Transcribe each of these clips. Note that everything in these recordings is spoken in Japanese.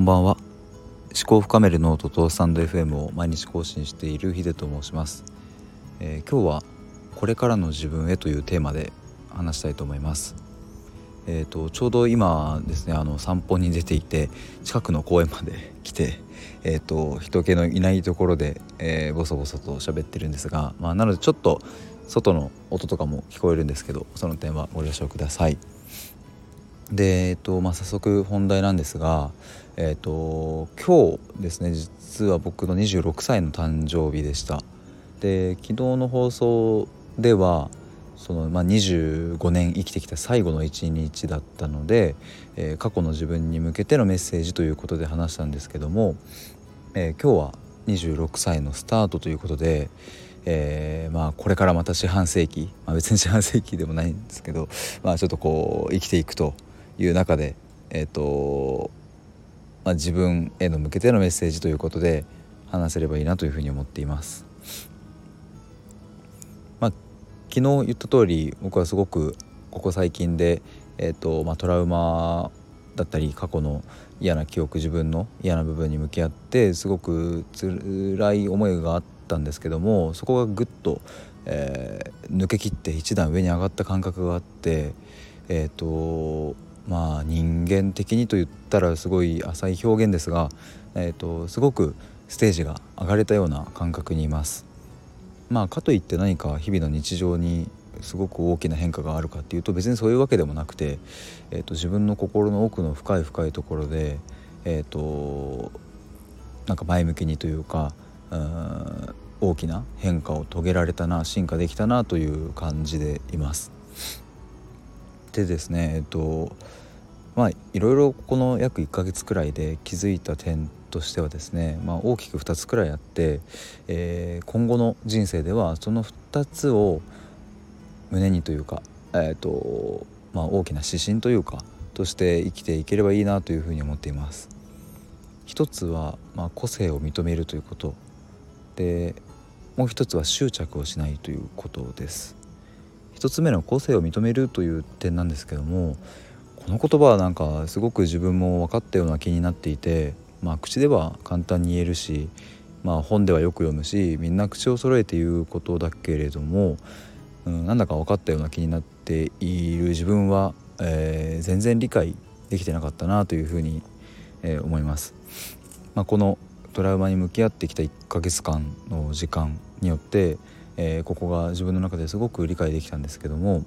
こんばんは。思考を深めるノートとスタンド FM を毎日更新しているヒデと申します、えー、今日はこれからの自分へというテーマで話したいと思います。えーと、ちょうど今ですねあの散歩に出ていて近くの公園まで 来て、えーと、人気のいないところで、えー、ボソボソと喋ってるんですが、まあ、なのでちょっと外の音とかも聞こえるんですけどその点はご了承ください。で、えーとまあ、早速本題なんですが、えーと、今日ですね実は僕の26歳の誕生日でした。で昨日の放送ではその、まあ、25年生きてきた最後の一日だったので、えー、過去の自分に向けてのメッセージということで話したんですけども、えー、今日は26歳のスタートということで、えー、まあこれからまた四半世紀、まあ、別に四半世紀でもないんですけど、まあ、ちょっとこう生きていくという中で、えーとまあ、自分への向けてのメッセージということで話せればいいなというふうに思っています。まあ、昨日言った通り僕はすごくここ最近で、えーとまあ、トラウマだったり過去の嫌な記憶自分の嫌な部分に向き合ってすごく辛い思いがあったんですけどもそこがぐっと、えー、抜けきって一段上に上がった感覚があってえっ、ー、とまあ人間的にと言ったらすごい浅い表現ですが、えーと、すごくステージが上がれたような感覚にいます。まあ、かといって何か日々の日常にすごく大きな変化があるかっていうと別にそういうわけでもなくて、えーと、自分の心の奥の深い深いところで、えーと、なんか前向きにというかうん大きな変化を遂げられたな進化できたなという感じでいます。でですねえっとまあいろいろこの約1ヶ月くらいで気づいた点としてはですね、まあ、大きく2つくらいあって、えー、今後の人生ではその2つを胸にというか、えーとまあ、大きな指針というかとして生きていければいいなというふうに思っています。一つは、まあ、個性を認めるということでもう一つは執着をしないということです。1つ目の個性を認めるという点なんですけどもこの言葉はなんかすごく自分も分かったような気になっていて、まあ、口では簡単に言えるし、まあ、本ではよく読むしみんな口を揃えて言うことだけれども、うん、なんだか分かったような気になっている自分は、えー、全然理解できてなかったなというふうに、えー、思います。まあ、このトラウマに向き合ってきた1ヶ月間の時間によってえー、ここが自分の中ですごく理解できたんですけども、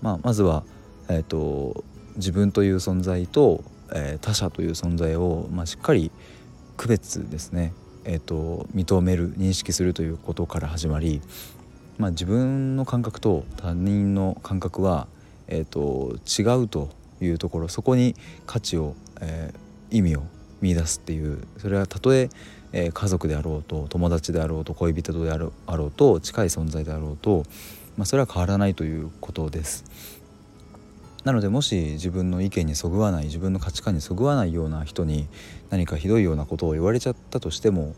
まあ、まずは、えーと、自分という存在と、えー、他者という存在を、まあ、しっかり区別ですね、えーと、認める認識するということから始まり、まあ、自分の感覚と他人の感覚は、えーと、違うというところそこに価値を、えー、意味を見出すっていうそれはたとええー、家族であろうと友達であろうと恋人であろうと近い存在であろうと、まあ、それは変わらないということです。なのでもし自分の意見にそぐわない自分の価値観にそぐわないような人に何かひどいようなことを言われちゃったとしても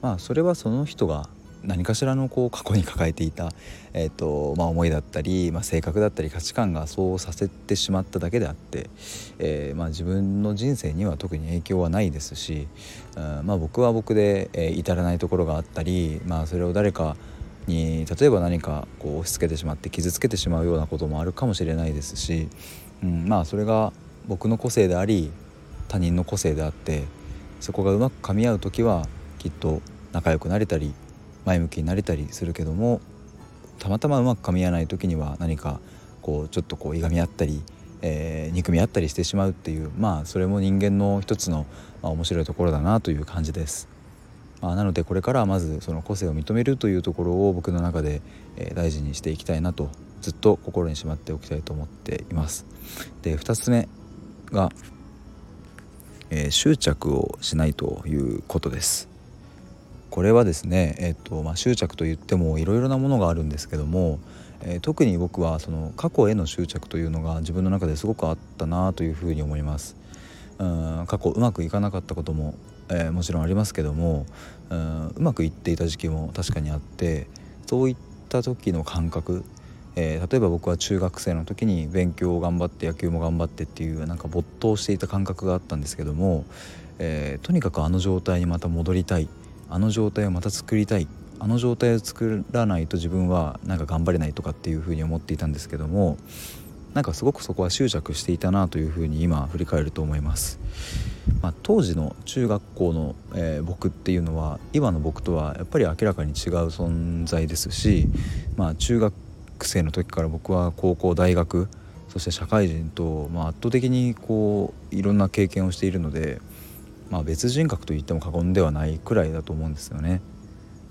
まあそれはその人が何かしらのこう過去に抱えていた、えーとまあ、思いだったり、まあ、性格だったり価値観がそうさせてしまっただけであって、えーまあ、自分の人生には特に影響はないですし、うんまあ、僕は僕で、えー、至らないところがあったり、まあ、それを誰かに例えば何かこう押し付けてしまって傷つけてしまうようなこともあるかもしれないですし、うん、まあそれが僕の個性であり他人の個性であってそこがうまく噛み合う時はきっと仲良くなれたり前向きになれたりするけどもたまたまうまく噛み合わない時には何かこうちょっとこういがみ合ったり、えー、憎み合ったりしてしまうっていうまあそれも人間の一つの、まあ、面白いところだなという感じです。まあ、なのでこれからはまずその個性を認めるというところを僕の中で、えー、大事にしていきたいなとずっと心にしまっておきたいと思っています。で2つ目が、えー、執着をしないということです。これはですね、えーとまあ、執着といってもいろいろなものがあるんですけども、えー、特に僕はその過去への執着というのが自分の中ですごくあったなというふうに思います。うん過去うまくいかなかったことも、えー、もちろんありますけどもうんうまくいっていた時期も確かにあってそういった時の感覚、えー、例えば僕は中学生の時に勉強を頑張って野球も頑張ってっていうなんか没頭していた感覚があったんですけども、え、とにかくあの状態にまた戻りたいあの状態をまた作りたいあの状態を作らないと自分はなんか頑張れないとかっていうふうに思っていたんですけどもなんかすごくそこは執着していたなというふうに今振り返ると思います。まあ、当時の中学校の、えー、僕っていうのは今の僕とはやっぱり明らかに違う存在ですし、まあ、中学生の時から僕は高校大学そして社会人と、まあ、圧倒的にこういろんな経験をしているので、まあ、別人格と言っても過言ではないくらいだと思うんですよね。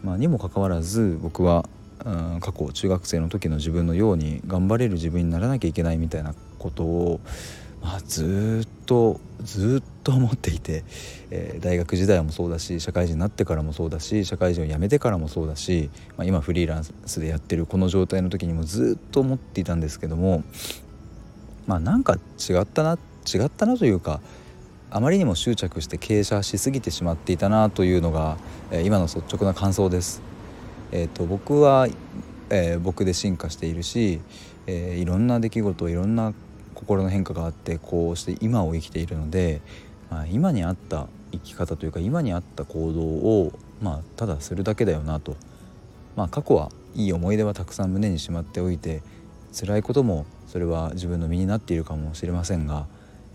まあ、にもかかわらず僕は、うん、過去中学生の時の自分のように頑張れる自分にならなきゃいけないみたいなことを、まあ、ずっとずっと思っていて、えー、大学時代もそうだし社会人になってからもそうだし社会人を辞めてからもそうだし、まあ、今フリーランスでやってるこの状態の時にもずっと思っていたんですけどもまあなんか違ったな違ったなというかあまりにも執着して傾斜しすぎてしまっていたなというのが、えー、今の率直な感想です。えーと、僕は、えー、僕で進化しているし、えー、いろんな出来事いろんな心の変化があってこうして今を生きているので、まあ、今に合った生き方というか今に合った行動を、まあ、ただするだけだよなと、まあ、過去はいい思い出はたくさん胸にしまっておいて辛いこともそれは自分の身になっているかもしれませんが、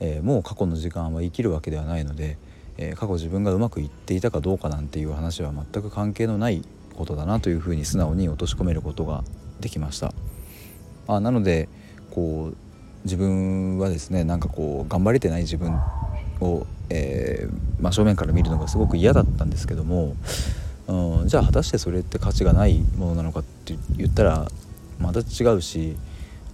えー、もう過去の時間は生きるわけではないので、えー、過去自分がうまくいっていたかどうかなんていう話は全く関係のないことだなというふうに素直に落とし込めることができました。あなのでこう自分はですねなんかこう頑張れてない自分を、えー、まあ、正面から見るのがすごく嫌だったんですけども、うん、じゃあ果たしてそれって価値がないものなのかって言ったらまた違うし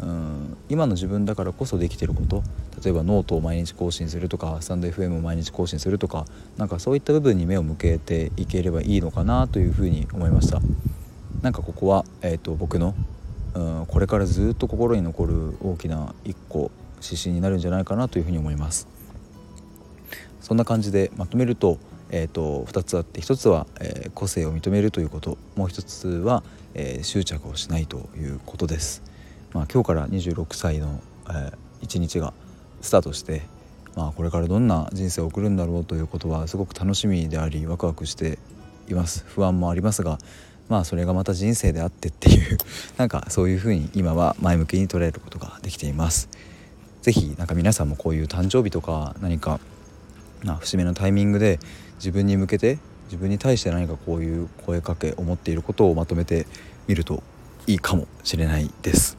うん。今の自分だからこそできてること。例えばノートを毎日更新するとかスタンド FM を毎日更新するとかなんかそういった部分に目を向けていければいいのかなというふうに思いました。なんかここは、えーと、僕のうんこれからずっと心に残る大きな一個指針になるんじゃないかなというふうに思います。そんな感じでまとめると,、えーと、2つあって1つは、えー、個性を認めるということ。もう1つは、えー、執着をしないということです。まあ、今日から26歳の、えー、一日がスタートして、まあ、これからどんな人生を送るんだろうということはすごく楽しみでありワクワクしています不安もありますがまあそれがまた人生であってっていう なんかそういうふうに今は前向きに捉えることができています。是非なんか皆さんもこういう誕生日とか何か、まあ、節目のタイミングで自分に向けて自分に対して何かこういう声かけ思っていることをまとめてみるといいかもしれないです。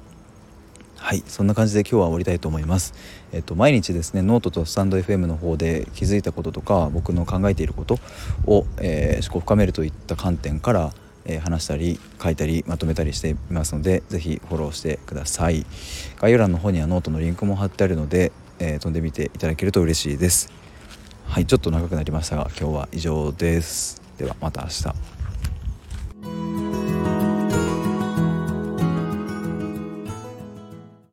はいそんな感じで今日は終わりたいと思います。えっと毎日ですねノートとスタンド FM の方で気づいたこととか僕の考えていることを、えー、思考を深めるといった観点からえ、話したり書いたりまとめたりしていますので是非フォローしてください。概要欄の方にはノートのリンクも貼ってあるので、えー、飛んでみていただけると嬉しいです。はいちょっと長くなりましたが今日は以上です。ではまた明日。